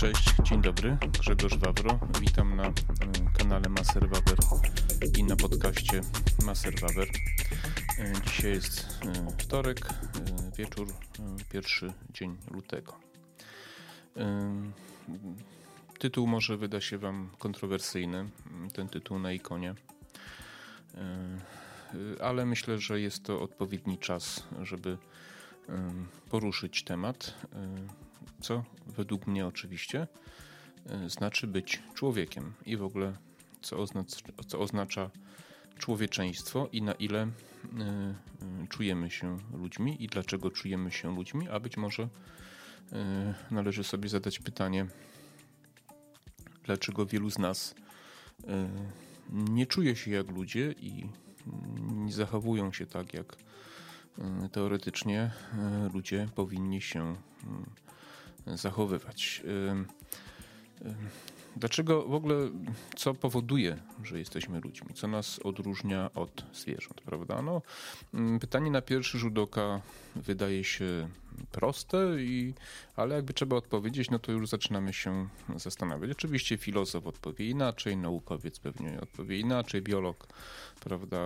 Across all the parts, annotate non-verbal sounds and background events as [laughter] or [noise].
Cześć, dzień dobry, Grzegorz Wawro. Witam na kanale Maser Wawer i na podcaście Maser Wawer. Dzisiaj jest wtorek, wieczór, pierwszy dzień lutego. Tytuł może wyda się Wam kontrowersyjny, ten tytuł na ikonie, ale myślę, że jest to odpowiedni czas, żeby poruszyć temat, co według mnie oczywiście znaczy być człowiekiem i w ogóle co oznacza, co oznacza człowieczeństwo i na ile czujemy się ludźmi i dlaczego czujemy się ludźmi, a być może należy sobie zadać pytanie, dlaczego wielu z nas nie czuje się jak ludzie i nie zachowują się tak, jak teoretycznie ludzie powinni się zachowywać. Dlaczego w ogóle, co powoduje, że jesteśmy ludźmi? Co nas odróżnia od zwierząt, prawda? No, pytanie na pierwszy rzut oka wydaje się proste, i, ale jakby trzeba odpowiedzieć, no to już zaczynamy się zastanawiać. Oczywiście filozof odpowie inaczej, naukowiec pewnie odpowie inaczej, biolog, prawda,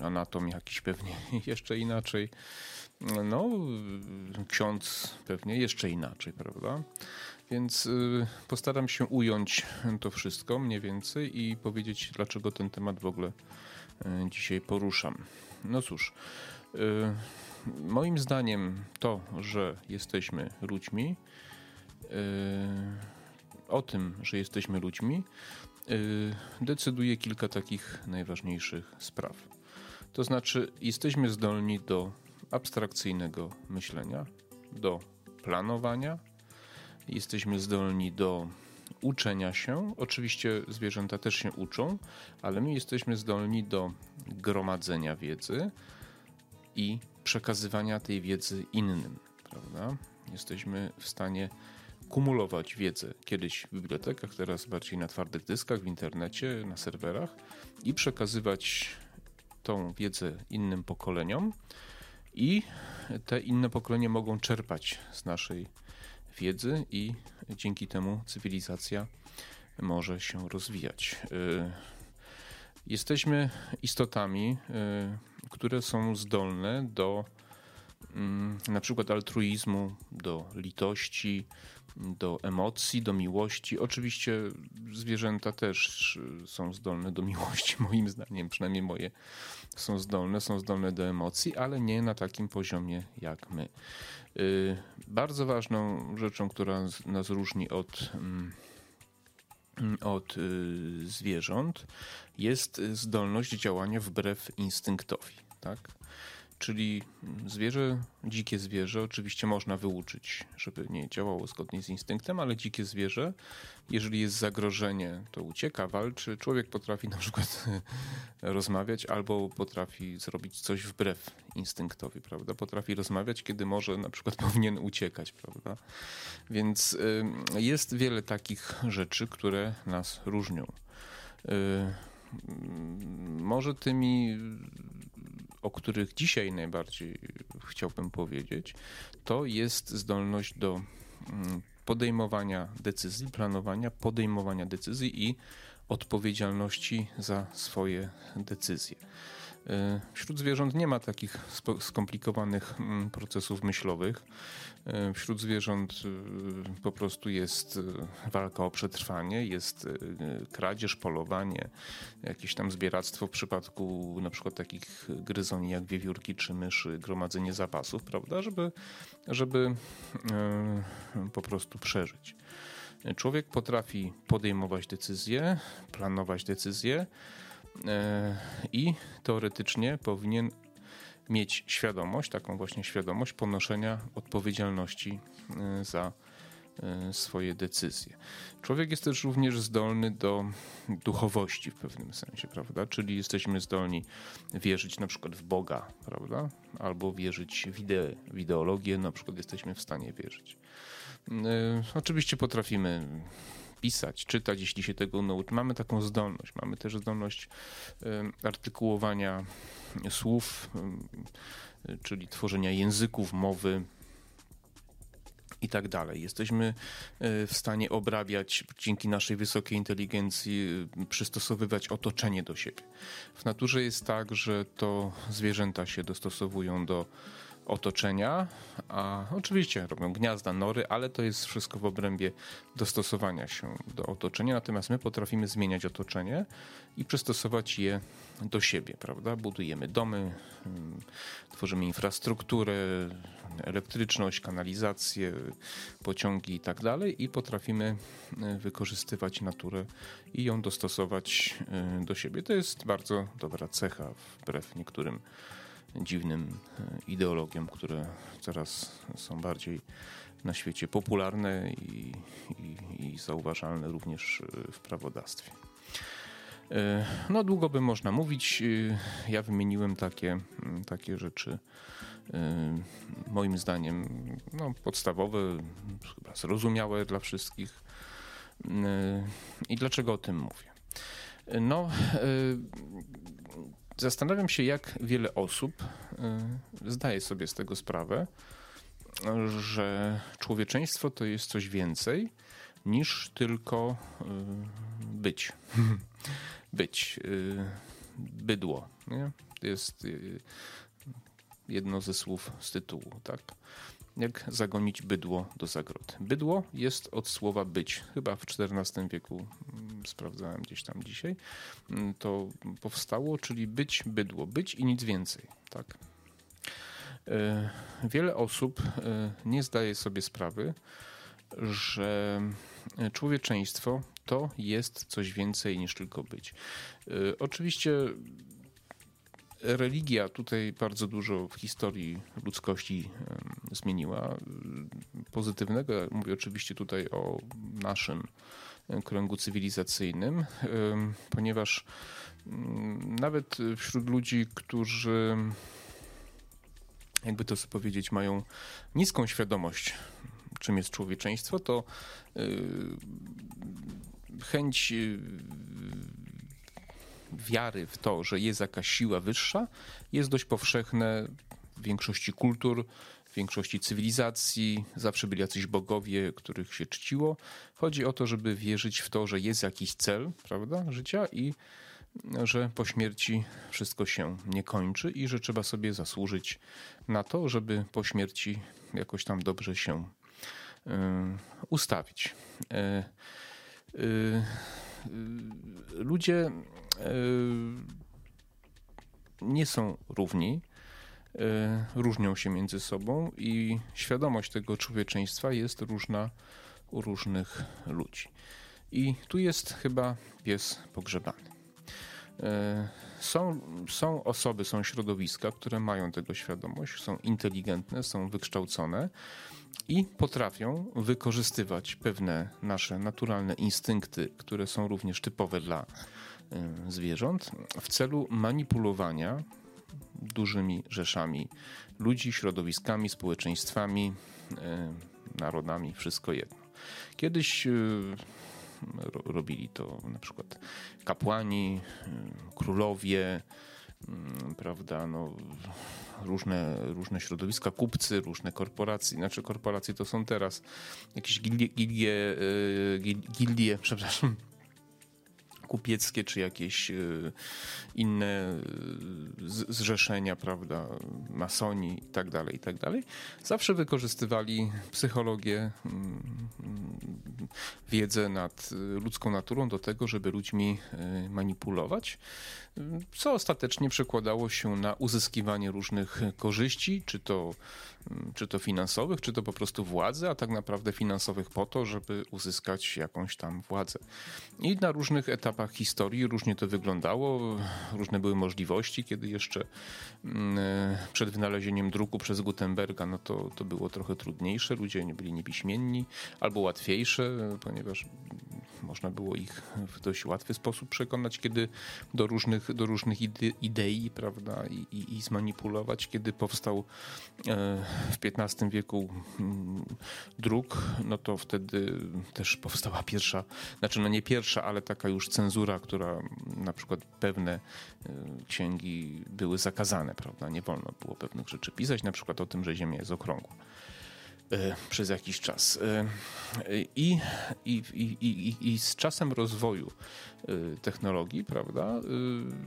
anatom jakiś pewnie [laughs] jeszcze inaczej. No, ksiądz pewnie jeszcze inaczej, prawda? Więc y, postaram się ująć to wszystko mniej więcej i powiedzieć, dlaczego ten temat w ogóle y, dzisiaj poruszam. No cóż, y, moim zdaniem to, że jesteśmy ludźmi, o tym, że jesteśmy ludźmi, decyduje kilka takich najważniejszych spraw. To znaczy, jesteśmy zdolni do abstrakcyjnego myślenia, do planowania, jesteśmy zdolni do uczenia się. Oczywiście zwierzęta też się uczą, ale my jesteśmy zdolni do gromadzenia wiedzy i przekazywania tej wiedzy innym, prawda? Jesteśmy w stanie kumulować wiedzę kiedyś w bibliotekach, teraz bardziej na twardych dyskach, w internecie, na serwerach i przekazywać tą wiedzę innym pokoleniom i te inne pokolenia mogą czerpać z naszej wiedzy i dzięki temu cywilizacja może się rozwijać. Y, jesteśmy istotami, y, które są zdolne do mm, na przykład altruizmu, do litości, do emocji, do miłości. Oczywiście zwierzęta też są zdolne do miłości, [laughs] moim zdaniem, przynajmniej moje są zdolne, są zdolne do emocji, ale nie na takim poziomie jak my. Y, bardzo ważną rzeczą, która nas różni od mm, od y, zwierząt jest zdolność działania wbrew instynktowi. Tak? Czyli zwierzę, dzikie zwierzę, oczywiście można wyuczyć, żeby nie działało zgodnie z instynktem, ale dzikie zwierzę, jeżeli jest zagrożenie, to ucieka, walczy. Człowiek potrafi na przykład [laughs] rozmawiać albo potrafi zrobić coś wbrew instynktowi, prawda? Potrafi rozmawiać, kiedy może na przykład [laughs] powinien uciekać, prawda? Więc jest wiele takich rzeczy, które nas różnią. Y, może tymi o których dzisiaj najbardziej chciałbym powiedzieć, to jest zdolność do mm, podejmowania decyzji, planowania, podejmowania decyzji i odpowiedzialności za swoje decyzje. E, wśród zwierząt nie ma takich skomplikowanych mm, procesów myślowych. E, wśród zwierząt e, po prostu jest walka o przetrwanie, jest kradzież, polowanie, jakieś tam zbieractwo w przypadku na przykład takich gryzoni jak wiewiórki czy myszy, gromadzenie zapasów, prawda, żeby, żeby po prostu przeżyć. Człowiek potrafi podejmować decyzje, planować decyzje, i teoretycznie powinien mieć świadomość, taką właśnie świadomość ponoszenia odpowiedzialności e, za e, swoje decyzje. Człowiek jest też również zdolny do duchowości w pewnym sensie, prawda? Czyli jesteśmy zdolni wierzyć na przykład w Boga, prawda? Albo wierzyć w, ide w ideologię, na przykład jesteśmy w stanie wierzyć. Oczywiście potrafimy pisać, czytać, jeśli się tego nauczy. Mamy taką zdolność. Mamy też zdolność artykułowania słów, czyli tworzenia języków, mowy. i tak dalej. Jesteśmy e, w stanie obrabiać dzięki naszej wysokiej inteligencji, przystosowyweć otoczenie do siebie. W naturze jest tak, że to zwierzęta się dostosowują do otoczenia, a oczywiście robią gniazda, nory, ale to jest wszystko w obrębie dostosowania się do otoczenia, natomiast my potrafimy zmieniać otoczenie i przystosować je do siebie, prawda? Budujemy domy, mm, tworzymy infrastrukturę, elektryczność, kanalizację, pociągi i tak dalej i potrafimy e, wykorzystywać naturę i ją dostosować e, do siebie. To jest bardzo dobra cecha wbrew niektórym dziwnym e, ideologiom, które coraz są bardziej na świecie popularne i, i, i zauważalne również w prawodawstwie. No, długo by można mówić. Ja wymieniłem takie, takie rzeczy, moim zdaniem, no, podstawowe, chyba zrozumiałe dla wszystkich. I dlaczego o tym mówię? No, zastanawiam się, jak wiele osób zdaje sobie z tego sprawę, że człowieczeństwo to jest coś więcej niż tylko być. [laughs] być. Bydło. Nie? Jest jedno ze słów z tytułu, tak? Jak zagonić bydło do zagrody. Bydło jest od słowa być. Chyba w XIV wieku, mm, sprawdzałem gdzieś tam dzisiaj, mm, to powstało, czyli być bydło. Być i nic więcej, tak? E, wiele osób e, nie zdaje sobie sprawy, że człowieczeństwo to jest coś więcej niż tylko być. E, oczywiście religia tutaj bardzo dużo w historii ludzkości zmieniła. Pozytywnego, mówię oczywiście tutaj o naszym kręgu cywilizacyjnym, ponieważ nawet wśród ludzi, którzy jakby to sobie powiedzieć, mają niską świadomość, czym jest człowieczeństwo, to chęć wiary w to, że jest jakaś siła wyższa, jest dość powszechne w większości kultur, w większości cywilizacji. Zawsze byli jacyś bogowie, których się czciło. Chodzi o to, żeby wierzyć w to, że jest jakiś cel prawda, życia i że po śmierci wszystko się nie kończy i że trzeba sobie zasłużyć na to, żeby po śmierci jakoś tam dobrze się y, ustawić. Y, y, ludzie nie są równi, różnią się między sobą i świadomość tego człowieczeństwa jest różna u różnych ludzi. I tu jest chyba pies pogrzebany. Są, są osoby, są środowiska, które mają tego świadomość, są inteligentne, są wykształcone i potrafią wykorzystywać pewne nasze naturalne instynkty, które są również typowe dla y, zwierząt, w celu manipulowania dużymi rzeszami ludzi, środowiskami, społeczeństwami, y, narodami, wszystko jedno. Kiedyś y, robili to na przykład kapłani, królowie, prawda, no, różne, różne środowiska, kupcy, różne korporacje, znaczy korporacje to są teraz jakieś gildie, gildie, gildie [laughs] przepraszam, kupieckie, czy jakieś e, inne e, zrzeszenia, prawda, masoni i tak dalej, i tak dalej, zawsze wykorzystywali psychologię, mm, wiedzę nad ludzką naturą do tego, żeby ludźmi manipulować, co ostatecznie przekładało się na uzyskiwanie różnych korzyści, czy to Mm, czy to finansowych, czy to po prostu władzy, a tak naprawdę finansowych po to, żeby uzyskać jakąś tam władzę. I na różnych etapach historii różnie to wyglądało, różne były możliwości, kiedy jeszcze mm, przed wynalezieniem druku przez Gutenberga, no to, to było trochę trudniejsze, ludzie nie byli niepiśmienni, albo łatwiejsze, ponieważ można było ich w dość łatwy sposób przekonać, kiedy do różnych, do różnych idei, prawda, i, i, i zmanipulować, kiedy powstał e, w XV wieku mm, druk, no to wtedy też powstała pierwsza, znaczy no nie pierwsza, ale taka już cenzura, która na przykład pewne e, księgi były zakazane, prawda, nie wolno było pewnych rzeczy pisać, na przykład o tym, że Ziemia jest okrągła. Przez jakiś czas. I, i, i, i, i z czasem rozwoju technologii, prawda,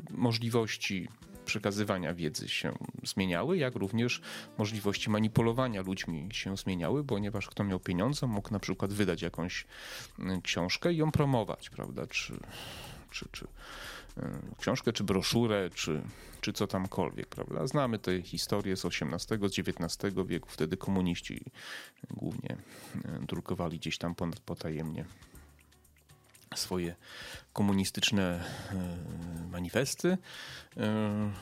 możliwości przekazywania wiedzy się zmieniały, jak również możliwości manipulowania ludźmi się zmieniały, ponieważ kto miał pieniądze, mógł na przykład wydać jakąś książkę i ją promować, prawda, czy, czy, czy e, książkę, czy broszurę, czy, czy co tamkolwiek, prawda? Znamy te historie z XVIII, z XIX wieku, wtedy komuniści głównie e, drukowali gdzieś tam potajemnie swoje komunistyczne e, manifesty,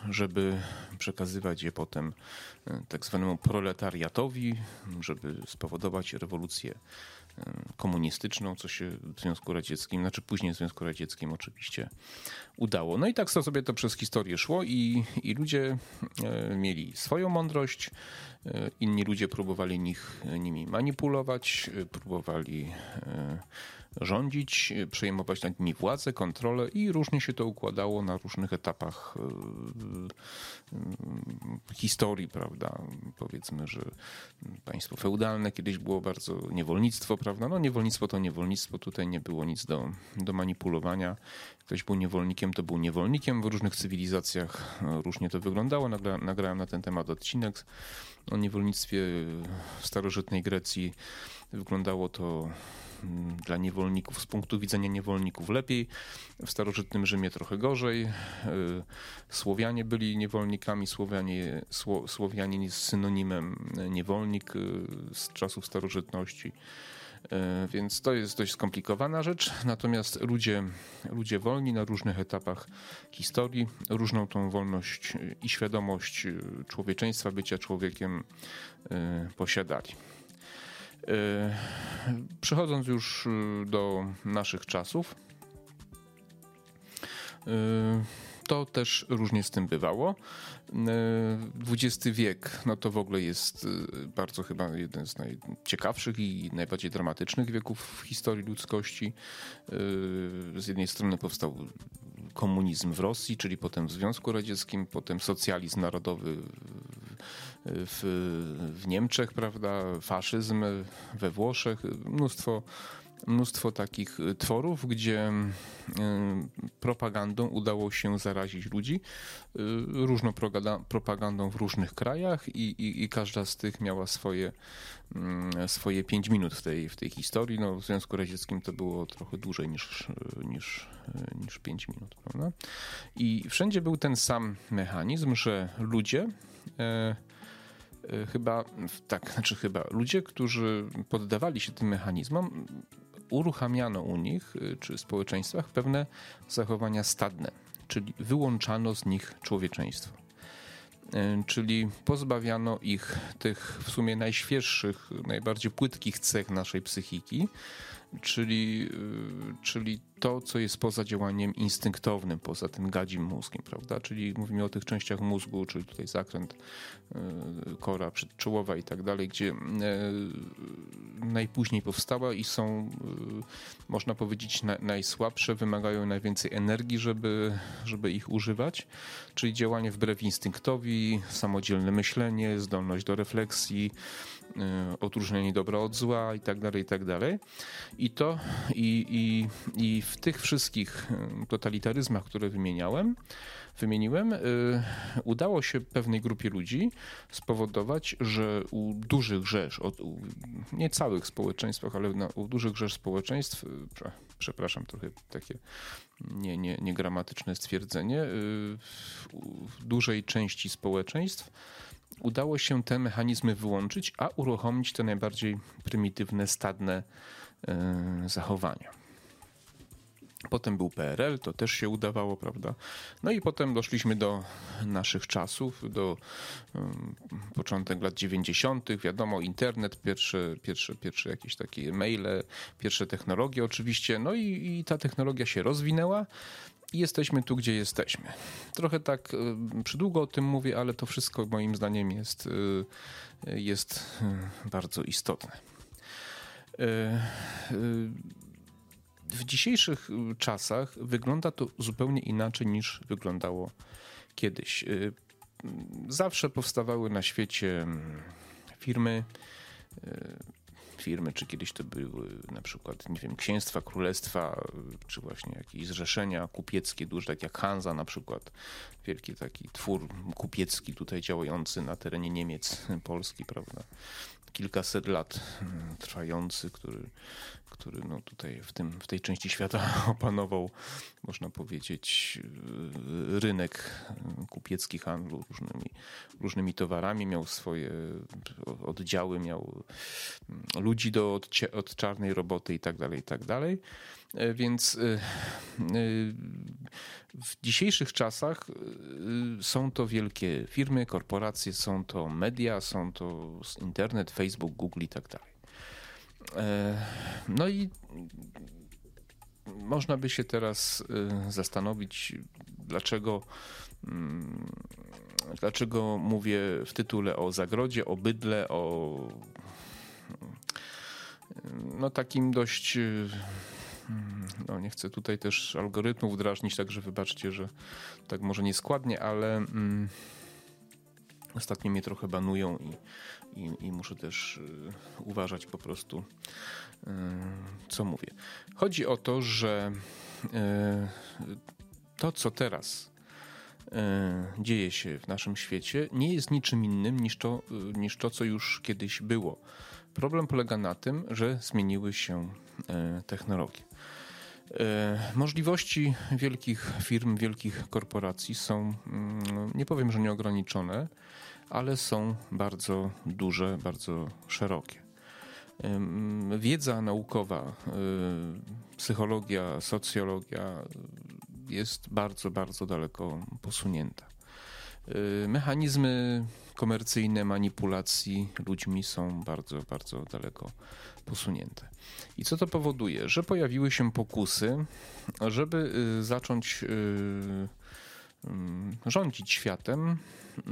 żeby przekazywać je potem tak zwanemu proletariatowi, żeby spowodować rewolucję komunistyczną, co się w Związku Radzieckim, znaczy później w Związku Radzieckim oczywiście udało. No i tak sobie to przez historię szło i, i ludzie mieli swoją mądrość, inni ludzie próbowali nich, nimi manipulować, próbowali rządzić, przejmować nad nimi władzę, kontrolę i różnie się to układało na różnych etapach e, e, historii, prawda? Powiedzmy, że państwo feudalne kiedyś było bardzo niewolnictwo, prawda? No niewolnictwo to niewolnictwo, tutaj nie było nic do, do manipulowania. Ktoś był niewolnikiem, to był niewolnikiem. W różnych cywilizacjach różnie to wyglądało. Nagra, nagrałem na ten temat odcinek o niewolnictwie w starożytnej Grecji. Wyglądało to dla niewolników, z punktu widzenia niewolników lepiej, w starożytnym Rzymie trochę gorzej. E, Słowianie byli niewolnikami, Słowianie, Sło, Słowianie jest synonimem niewolnik e, z czasów starożytności. E, więc to jest dość skomplikowana rzecz. Natomiast ludzie, ludzie wolni na różnych etapach historii różną tą wolność i świadomość człowieczeństwa, bycia człowiekiem posiadali. E, przechodząc już e, do naszych czasów, e, to też różnie z tym bywało. XX wiek, no to w ogóle jest bardzo chyba jeden z najciekawszych i najbardziej dramatycznych wieków w historii ludzkości. Z jednej strony powstał komunizm w Rosji, czyli potem w Związku Radzieckim, potem socjalizm narodowy w, w Niemczech, prawda, faszyzm we Włoszech, mnóstwo mnóstwo takich tworów, gdzie y, propagandą udało się zarazić ludzi, y, różną propagandą w różnych krajach i, i, i każda z tych miała swoje, mm, swoje pięć minut w tej, w tej historii. No, w Związku Radzieckim to było trochę dłużej niż, niż, niż pięć minut. Prawda? I wszędzie był ten sam mechanizm, że ludzie e, chyba, tak, znaczy chyba ludzie, którzy poddawali się tym mechanizmom, uruchamiano u nich, y, czy społeczeństwach, pewne zachowania stadne, czyli wyłączano z nich człowieczeństwo. Y, czyli pozbawiano ich tych w sumie najświeższych, najbardziej płytkich cech naszej psychiki, czyli, y, czyli to, co jest poza działaniem instynktownym, poza tym gadzim mózgiem, prawda? Czyli mówimy o tych częściach mózgu, czyli tutaj zakręt y, kora przedczołowa i tak dalej, gdzie y, najpóźniej powstała i są, można powiedzieć, najsłabsze, wymagają najwięcej energii, żeby, żeby ich używać, czyli działanie wbrew instynktowi, samodzielne myślenie, zdolność do refleksji, odróżnienie dobra od zła i tak dalej, i tak dalej. I to i, i, i w tych wszystkich y, totalitaryzmach, które wymieniałem, wymieniłem, y, udało się pewnej grupie ludzi spowodować, że u dużych rzesz, u nie całych społeczeństwach, ale na, u dużych rzesz społeczeństw, przepraszam, trochę takie nie, nie, niegramatyczne stwierdzenie, w dużej części społeczeństw udało się te mechanizmy wyłączyć, a uruchomić te najbardziej prymitywne, stadne e, zachowania. Potem był PRL, to też się udawało, prawda? No i potem doszliśmy do naszych czasów, do um, początek lat 90., wiadomo, internet, pierwsze, pierwsze, pierwsze jakieś takie maile, pierwsze technologie oczywiście, no i, i ta technologia się rozwinęła i jesteśmy tu, gdzie jesteśmy. Trochę tak y, przydługo o tym mówię, ale to wszystko moim zdaniem jest, y, jest y, bardzo istotne. W dzisiejszych czasach wygląda to zupełnie inaczej niż wyglądało kiedyś. Zawsze powstawały na świecie mm, firmy, firmy, czy kiedyś to były na przykład, nie wiem, księstwa, królestwa, czy właśnie jakieś zrzeszenia kupieckie duże, tak jak Hanza na przykład, wielki taki twór kupiecki tutaj działający na terenie Niemiec, [laughs] Polski, prawda, kilkaset lat mm, trwający, który, który no tutaj w, tym, w tej części świata [laughs] opanował, można powiedzieć, rynek kupiecki handlu różnymi, różnymi towarami, miał swoje oddziały, miał mm, ludzi do od, od czarnej roboty i tak dalej, i tak dalej. E, więc e, e, w dzisiejszych czasach są to wielkie firmy, korporacje, są to media, są to internet, Facebook, Google i tak dalej. No i można by się teraz zastanowić, dlaczego, mm, dlaczego mówię w tytule o zagrodzie, o bydle, o no takim dość no nie chcę tutaj też algorytmów drażnić, także wybaczcie, że tak może nieskładnie, ale mm, ostatnio mnie trochę banują i, i, i muszę też y, uważać po prostu, y, co mówię. Chodzi o to, że y, to, co teraz y, dzieje się w naszym świecie, nie jest niczym innym niż to, y, niż to co już kiedyś było. Problem polega na tym, że zmieniły się y, technologie. E, możliwości wielkich firm, wielkich korporacji są, mm, nie powiem, że nieograniczone, ale są bardzo duże, bardzo szerokie. Wiedza naukowa, e, psychologia, socjologia jest bardzo, bardzo daleko posunięta. E, mechanizmy komercyjne manipulacji ludźmi są bardzo, bardzo daleko posunięte. I co to powoduje? Że pojawiły się pokusy, żeby y, zacząć y, mm, rządzić światem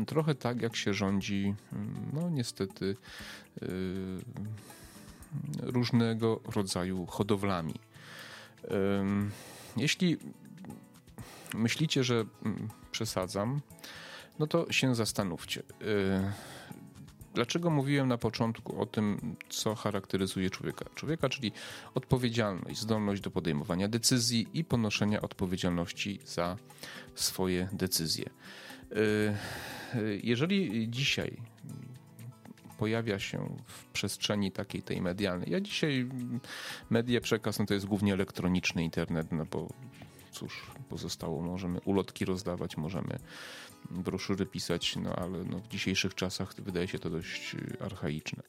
trochę tak, jak się rządzi, mm, no niestety, y, różnego rodzaju hodowlami. Jeśli myślicie, że mm, przesadzam, no to się zastanówcie. Dlaczego mówiłem na początku o tym, co charakteryzuje człowieka? Człowieka, czyli odpowiedzialność, zdolność do podejmowania decyzji i ponoszenia odpowiedzialności za swoje decyzje. Y, y, jeżeli dzisiaj pojawia się w przestrzeni takiej tej medialnej, ja dzisiaj media przekaz no to jest głównie elektroniczny internet, no bo cóż pozostało, możemy ulotki rozdawać, możemy broszury pisać, no ale no, w dzisiejszych czasach wydaje się to dość y, archaiczne.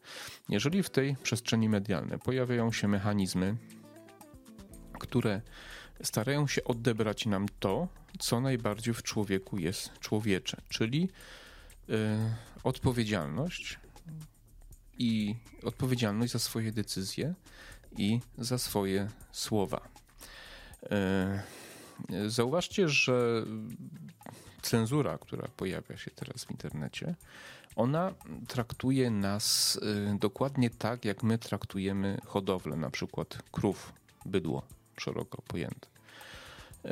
Jeżeli w tej przestrzeni medialnej pojawiają się mechanizmy, które starają się odebrać nam to, co najbardziej w człowieku jest człowiecze, czyli y, odpowiedzialność i odpowiedzialność za swoje decyzje i za swoje słowa. Y, zauważcie, że cenzura, która pojawia się teraz w internecie, ona traktuje nas y, dokładnie tak, jak my traktujemy hodowlę, na przykład krów, bydło, szeroko pojęte. Y,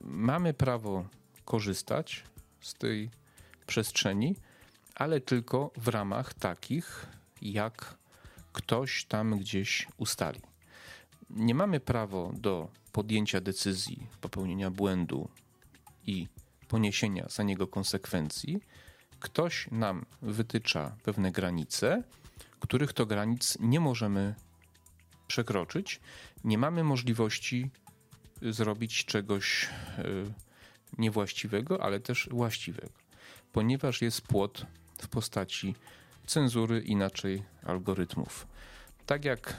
mamy prawo korzystać z tej przestrzeni, ale tylko w ramach takich, jak ktoś tam gdzieś ustali. Nie mamy prawa do podjęcia decyzji, popełnienia błędu, i poniesienia za niego konsekwencji, ktoś nam wytycza pewne granice, których to granic nie możemy przekroczyć. Nie mamy możliwości zrobić czegoś e, niewłaściwego, ale też właściwego, ponieważ jest płot w postaci cenzury, inaczej algorytmów. Tak jak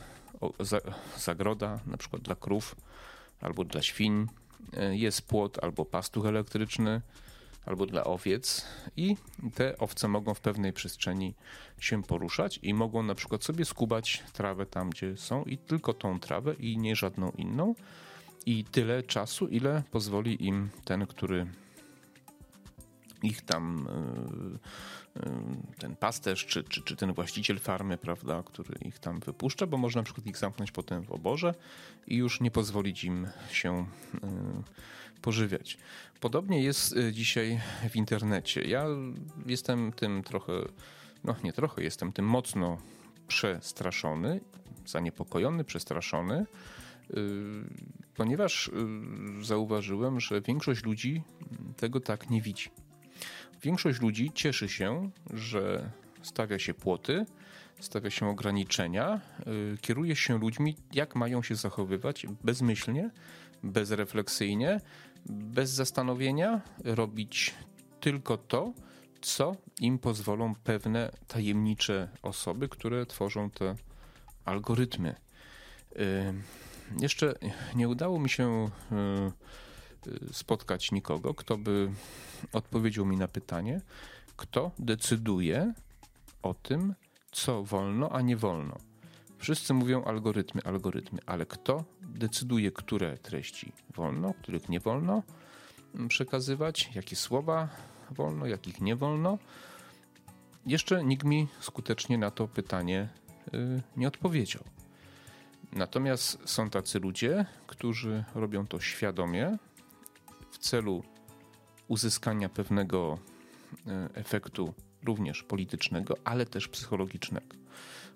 zagroda, na przykład dla krów albo dla świń, jest płot albo pastuch elektryczny, albo dla owiec i te owce mogą w pewnej przestrzeni się poruszać i mogą na przykład sobie skubać trawę tam, gdzie są i tylko tą trawę i nie żadną inną. I tyle czasu, ile pozwoli im ten, który ich tam e, e, ten pasterz, czy, czy, czy ten właściciel farmy, prawda, który ich tam wypuszcza, bo można na przykład ich zamknąć potem w oborze i już nie pozwolić im się e, pożywiać. Podobnie jest dzisiaj w internecie. Ja jestem tym trochę no nie trochę, jestem tym mocno przestraszony, zaniepokojony, przestraszony, ponieważ zauważyłem, że większość ludzi tego tak nie widzi. Większość ludzi cieszy się, że stawia się płoty, stawia się ograniczenia, yy, kieruje się ludźmi, jak mają się zachowywać bezmyślnie, bezrefleksyjnie, bez zastanowienia, robić tylko to, co im pozwolą pewne tajemnicze osoby, które tworzą te algorytmy. Jeszcze nie udało mi się spotkać nikogo, kto by odpowiedział mi na pytanie, kto decyduje o tym, co wolno, a nie wolno. Wszyscy mówią algorytmy, algorytmy, ale kto decyduje, które treści wolno, których nie wolno przekazywać, jakie słowa wolno, jakich nie wolno? Jeszcze nikt mi skutecznie na to pytanie y, nie odpowiedział. Natomiast są tacy ludzie, którzy robią to świadomie celu uzyskania pewnego y, efektu również politycznego, ale też psychologicznego.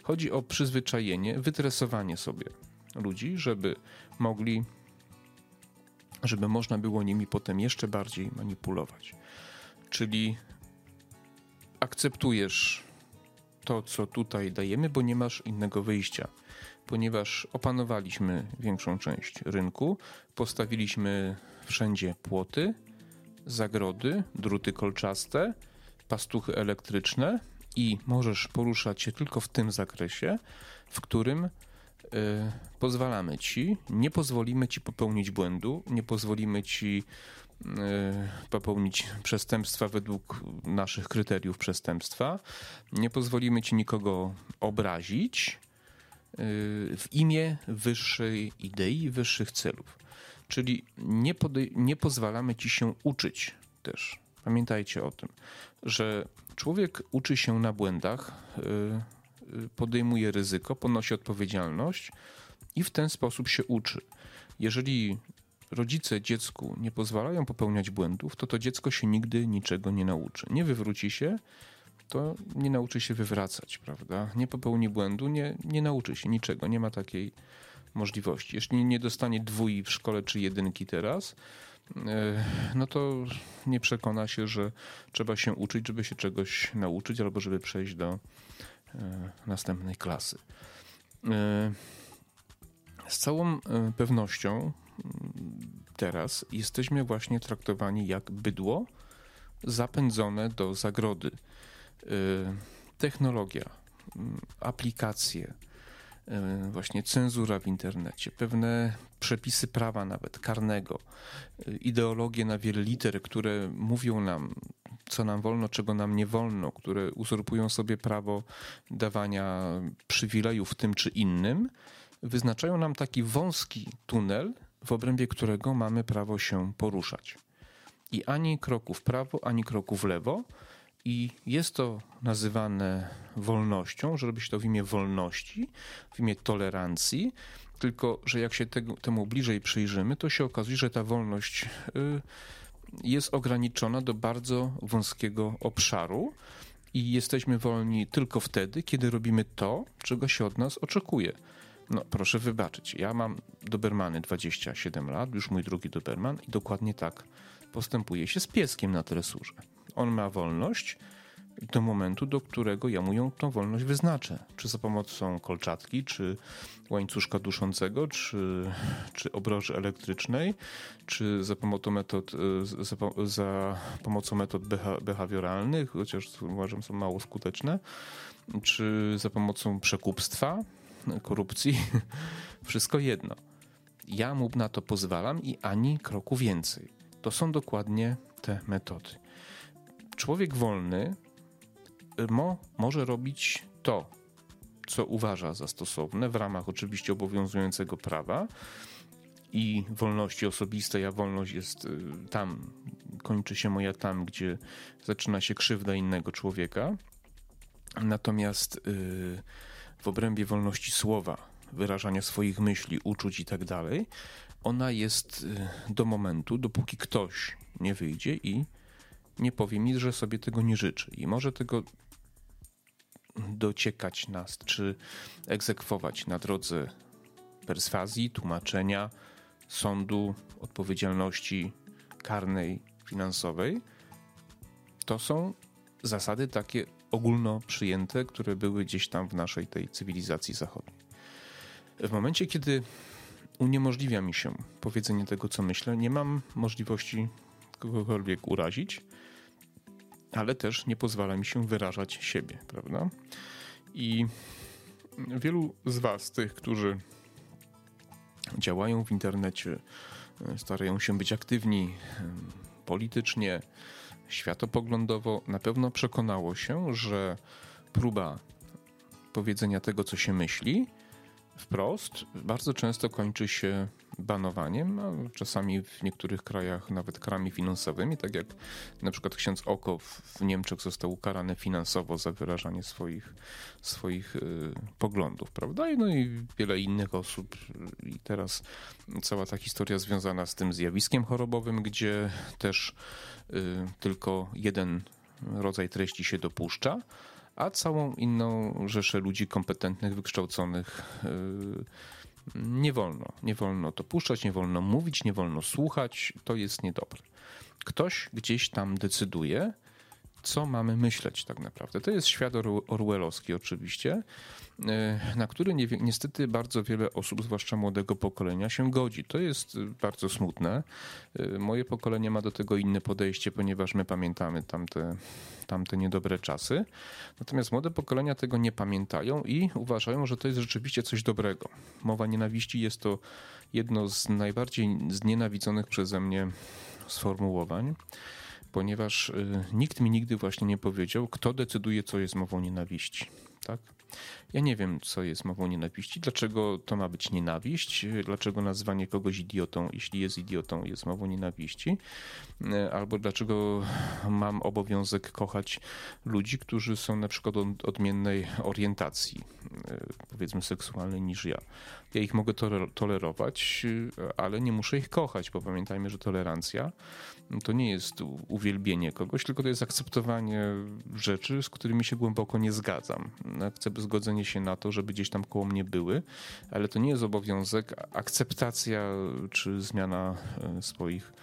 Chodzi o przyzwyczajenie, wytresowanie sobie ludzi, żeby mogli, żeby można było nimi potem jeszcze bardziej manipulować. Czyli akceptujesz to, co tutaj dajemy, bo nie masz innego wyjścia. Ponieważ opanowaliśmy większą część rynku, postawiliśmy wszędzie płoty, zagrody, druty kolczaste, pastuchy elektryczne i możesz poruszać się tylko w tym zakresie, w którym y, pozwalamy ci, nie pozwolimy ci popełnić błędu, nie pozwolimy ci Y, popełnić przestępstwa według naszych kryteriów przestępstwa. Nie pozwolimy ci nikogo obrazić w imię wyższej idei, wyższych celów. Czyli nie, nie pozwalamy ci się uczyć też. Pamiętajcie o tym, że człowiek uczy się na błędach, y, podejmuje ryzyko, ponosi odpowiedzialność i w ten sposób się uczy. Jeżeli rodzice dziecku nie pozwalają popełniać błędów, to to dziecko się nigdy niczego nie nauczy. Nie wywróci się, to nie nauczy się wywracać, prawda? Nie popełni błędu, nie, nie nauczy się niczego, nie ma takiej możliwości. Jeśli nie dostanie dwój w szkole czy jedynki teraz, e, no to nie przekona się, że trzeba się uczyć, żeby się czegoś nauczyć albo żeby przejść do e, następnej klasy. E, z całą pewnością teraz jesteśmy właśnie traktowani jak bydło zapędzone do zagrody. Y, technologia, y, aplikacje, y, właśnie cenzura w internecie, pewne przepisy prawa nawet karnego, ideologie na wiele liter, które mówią nam, co nam wolno, czego nam nie wolno, które uzurpują sobie prawo dawania przywilejów tym czy innym, wyznaczają nam taki wąski tunel, w obrębie którego mamy prawo się poruszać. I ani kroku w prawo, ani kroku w lewo. I jest to nazywane wolnością, że robi się to w imię wolności, w imię tolerancji, tylko że jak się tego, temu bliżej przyjrzymy, to się okazuje, że ta wolność y, jest ograniczona do bardzo wąskiego obszaru i jesteśmy wolni tylko wtedy, kiedy robimy to, czego się od nas oczekuje. No proszę wybaczyć, ja mam Dobermany 27 lat, już mój drugi Doberman i dokładnie tak postępuje się z pieskiem na tresurze. On ma wolność do momentu, do którego ja mu ją tą wolność wyznaczę. Czy za pomocą kolczatki, czy łańcuszka duszącego, czy, czy obroży elektrycznej, czy za pomocą metod, za, za pomocą metod beha, behawioralnych, chociaż uważam są mało skuteczne, czy za pomocą przekupstwa, korupcji, [laughs] wszystko jedno. Ja mu na to pozwalam i ani kroku więcej. To są dokładnie te metody. Człowiek wolny y, mo, może robić to, co uważa za stosowne, w ramach oczywiście obowiązującego prawa i wolności osobistej, a wolność jest y, tam, kończy się moja tam, gdzie zaczyna się krzywda innego człowieka. Natomiast yy, w obrębie wolności słowa, wyrażania swoich myśli, uczuć i tak dalej, ona jest y, do momentu, dopóki ktoś nie wyjdzie i nie powie mi, że sobie tego nie życzy. I może tego dociekać nas, czy egzekwować na drodze perswazji, tłumaczenia, sądu, odpowiedzialności karnej, finansowej, to są zasady takie ogólno przyjęte, które były gdzieś tam w naszej tej cywilizacji zachodniej. W momencie, kiedy uniemożliwia mi się powiedzenie tego, co myślę, nie mam możliwości kogokolwiek urazić, ale też nie pozwala mi się wyrażać siebie, prawda? I wielu z Was, tych, którzy działają w internecie, starają się być aktywni politycznie, światopoglądowo, na pewno przekonało się, że próba powiedzenia tego, co się myśli, wprost, bardzo często kończy się banowaniem, a czasami w niektórych krajach nawet karami finansowymi, tak jak na przykład ksiądz Oko w Niemczech został ukarany finansowo za wyrażanie swoich, swoich y, poglądów, prawda? I, no i wiele innych osób. I teraz cała ta historia związana z tym zjawiskiem chorobowym, gdzie też y, tylko jeden rodzaj treści się dopuszcza, a całą inną rzeszę ludzi kompetentnych, wykształconych nie wolno. Nie wolno to puszczać, nie wolno mówić, nie wolno słuchać. To jest niedobre. Ktoś gdzieś tam decyduje, co mamy myśleć tak naprawdę. To jest świat orwellowski oczywiście, na który ni niestety bardzo wiele osób, zwłaszcza młodego pokolenia, się godzi. To jest bardzo smutne. E, moje pokolenie ma do tego inne podejście, ponieważ my pamiętamy tamte, tamte niedobre czasy. Natomiast młode pokolenia tego nie pamiętają i uważają, że to jest rzeczywiście coś dobrego. Mowa nienawiści jest to jedno z najbardziej znienawidzonych przeze mnie sformułowań ponieważ nikt mi nigdy właśnie nie powiedział, kto decyduje, co jest mową nienawiści. Tak? Ja nie wiem, co jest mową nienawiści, dlaczego to ma być nienawiść, dlaczego nazwanie kogoś idiotą, jeśli jest idiotą, jest mową nienawiści, y, albo dlaczego mam obowiązek kochać ludzi, którzy są na przykład odmiennej orientacji, y, powiedzmy seksualnej niż ja. Ja ich mogę tolerować, ale nie muszę ich kochać, bo pamiętajmy, że tolerancja to nie jest uwielbienie kogoś, tylko to jest akceptowanie rzeczy, z którymi się głęboko nie zgadzam. Zgodzenie się na to, żeby gdzieś tam koło mnie były, ale to nie jest obowiązek, akceptacja czy zmiana e, swoich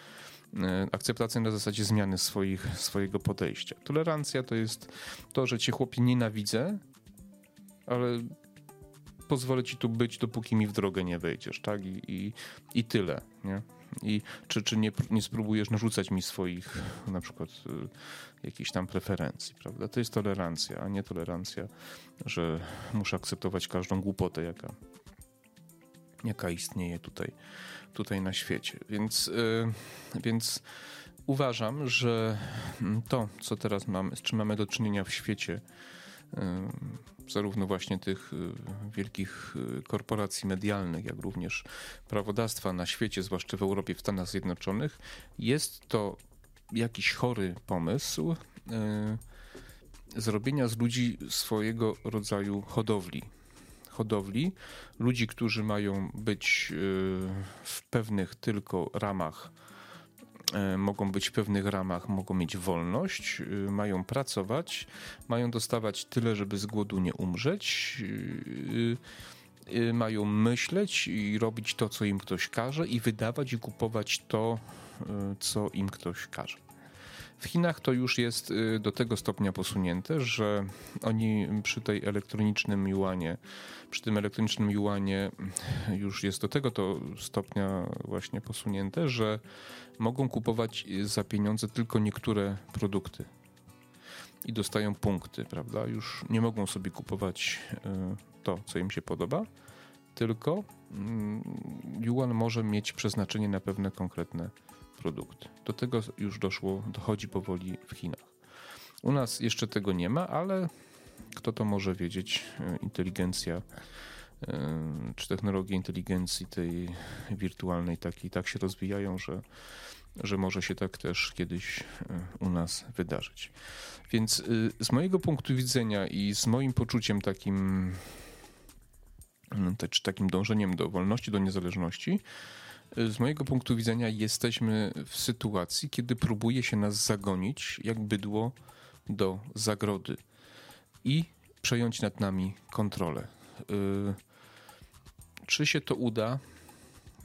e, akceptacja na zasadzie zmiany swoich, swojego podejścia. Tolerancja to jest to, że cię chłopie nienawidzę, ale pozwolę ci tu być, dopóki mi w drogę nie wejdziesz, tak? I, i, i tyle, nie? I czy, czy nie, nie spróbujesz narzucać mi swoich na przykład y, jakichś tam preferencji, prawda? To jest tolerancja, a nie tolerancja, że muszę akceptować każdą głupotę, jaka, jaka istnieje tutaj, tutaj na świecie. Więc, y, więc uważam, że to, co teraz mamy, z czym mamy do czynienia w świecie, zarówno właśnie tych y, wielkich y, korporacji medialnych, jak również prawodawstwa na świecie, zwłaszcza w Europie, w Stanach Zjednoczonych, jest to jakiś chory pomysł y, zrobienia z ludzi swojego rodzaju hodowli. Hodowli ludzi, którzy mają być w pewnych tylko ramach mogą być w pewnych ramach, mogą mieć wolność, e, mają pracować, mają dostawać tyle, żeby z głodu nie umrzeć, e, mają myśleć i robić to, co im ktoś każe, i wydawać i kupować to, co im ktoś każe. W Chinach to już jest do tego stopnia posunięte, że oni przy tej elektronicznym juanie, przy tym elektronicznym juanie już jest do tego to stopnia właśnie posunięte, że mogą kupować za pieniądze tylko niektóre produkty i dostają punkty, prawda? Już nie mogą sobie kupować e, to, co im się podoba, tylko mm, yuan może mieć przeznaczenie na pewne konkretne produkty. Do tego już doszło, dochodzi powoli w Chinach. U nas jeszcze tego nie ma, ale kto to może wiedzieć? E, inteligencja czy technologie inteligencji tej wirtualnej takiej tak się rozwijają, że, że może się tak też kiedyś u nas wydarzyć. Więc z mojego punktu widzenia i z moim poczuciem takim, czy takim dążeniem do wolności, do niezależności, z mojego punktu widzenia jesteśmy w sytuacji, kiedy próbuje się nas zagonić jak bydło do zagrody. I przejąć nad nami kontrolę. Y, czy się to uda?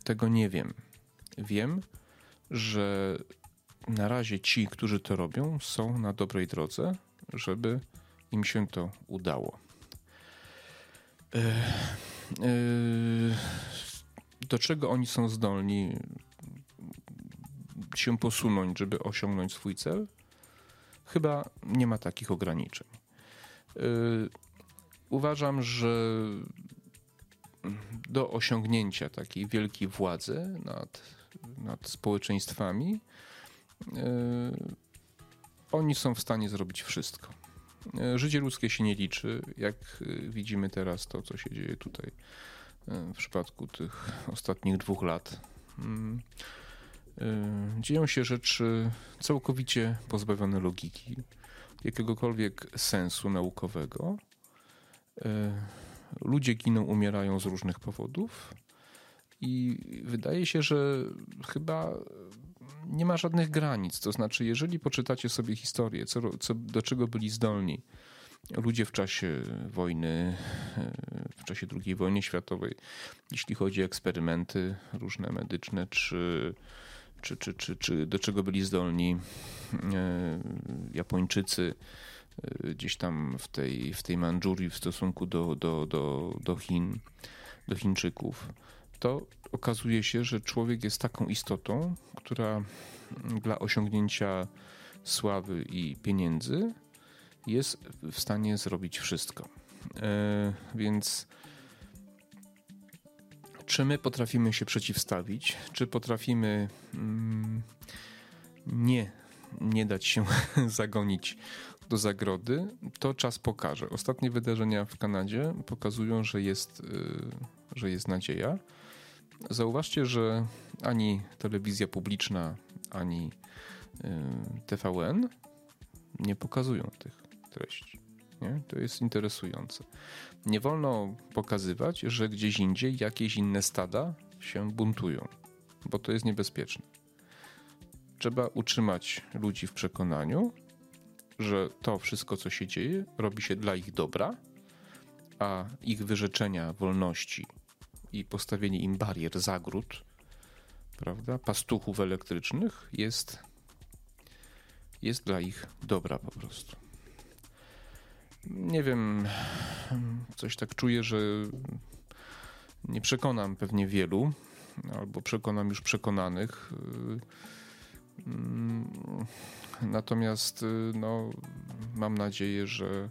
Tego nie wiem. Wiem, że na razie ci, którzy to robią, są na dobrej drodze, żeby im się to udało. Y, y, do czego oni są zdolni się posunąć, żeby osiągnąć swój cel? Chyba nie ma takich ograniczeń. Uważam, że do osiągnięcia takiej wielkiej władzy nad, nad społeczeństwami, yy, oni są w stanie zrobić wszystko. Yy, życie ludzkie się nie liczy, jak widzimy teraz to, co się dzieje tutaj w przypadku tych ostatnich dwóch lat. Dzieją się rzeczy całkowicie pozbawione logiki, jakiegokolwiek sensu naukowego ludzie giną, umierają z różnych powodów. I wydaje się, że chyba nie ma żadnych granic. To znaczy, jeżeli poczytacie sobie historię, co, co, do czego byli zdolni ludzie w czasie wojny, w czasie II wojny światowej, jeśli chodzi o eksperymenty różne medyczne, czy, czy, czy, czy, czy do czego byli zdolni e, Japończycy, Y, gdzieś tam w tej, w tej Mandżurii w stosunku do, do, do, do Chin, do Chińczyków, to okazuje się, że człowiek jest taką istotą, która dla osiągnięcia sławy i pieniędzy jest w stanie zrobić wszystko. E, więc czy my potrafimy się przeciwstawić, czy potrafimy mm, nie, nie dać się [laughs] zagonić do zagrody, to czas pokaże. Ostatnie wydarzenia w Kanadzie pokazują, że jest, y, że jest nadzieja. Zauważcie, że ani telewizja publiczna, ani y, TVN nie pokazują tych treści. Nie? To jest interesujące. Nie wolno pokazywać, że gdzieś indziej jakieś inne stada się buntują, bo to jest niebezpieczne. Trzeba utrzymać ludzi w przekonaniu, że to wszystko, co się dzieje, robi się dla ich dobra, a ich wyrzeczenia wolności i postawienie im barier, zagród, prawda, pastuchów elektrycznych jest, jest dla ich dobra po prostu. Nie wiem, coś tak czuję, że nie przekonam pewnie wielu, albo przekonam już przekonanych. Natomiast y, no, mam nadzieję, że,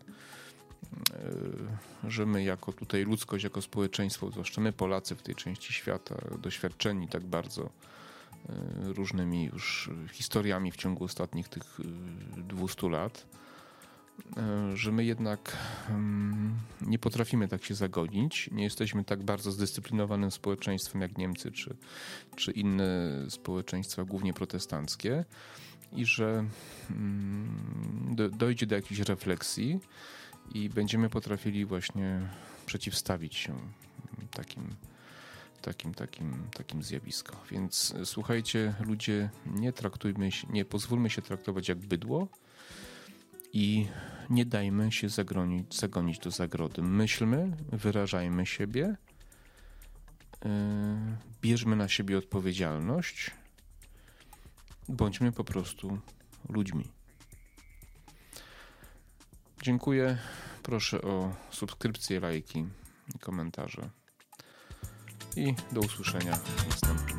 y, że my jako tutaj ludzkość, jako społeczeństwo, zwłaszcza my Polacy w tej części świata, doświadczeni tak bardzo y, różnymi już historiami w ciągu ostatnich tych 200 lat, że my jednak nie potrafimy tak się zagodzić, nie jesteśmy tak bardzo zdyscyplinowanym społeczeństwem jak Niemcy czy, czy inne społeczeństwa, głównie protestanckie i że mm, dojdzie do jakiejś refleksji i będziemy potrafili właśnie przeciwstawić się takim, takim, takim, takim zjawiskom. Więc słuchajcie, ludzie, nie traktujmy się, nie pozwólmy się traktować jak bydło i nie dajmy się zagonić, zagonić do zagrody. Myślmy, wyrażajmy siebie, yy, bierzmy na siebie odpowiedzialność Bądźmy po prostu ludźmi. Dziękuję. Proszę o subskrypcję, lajki i komentarze. I do usłyszenia następnym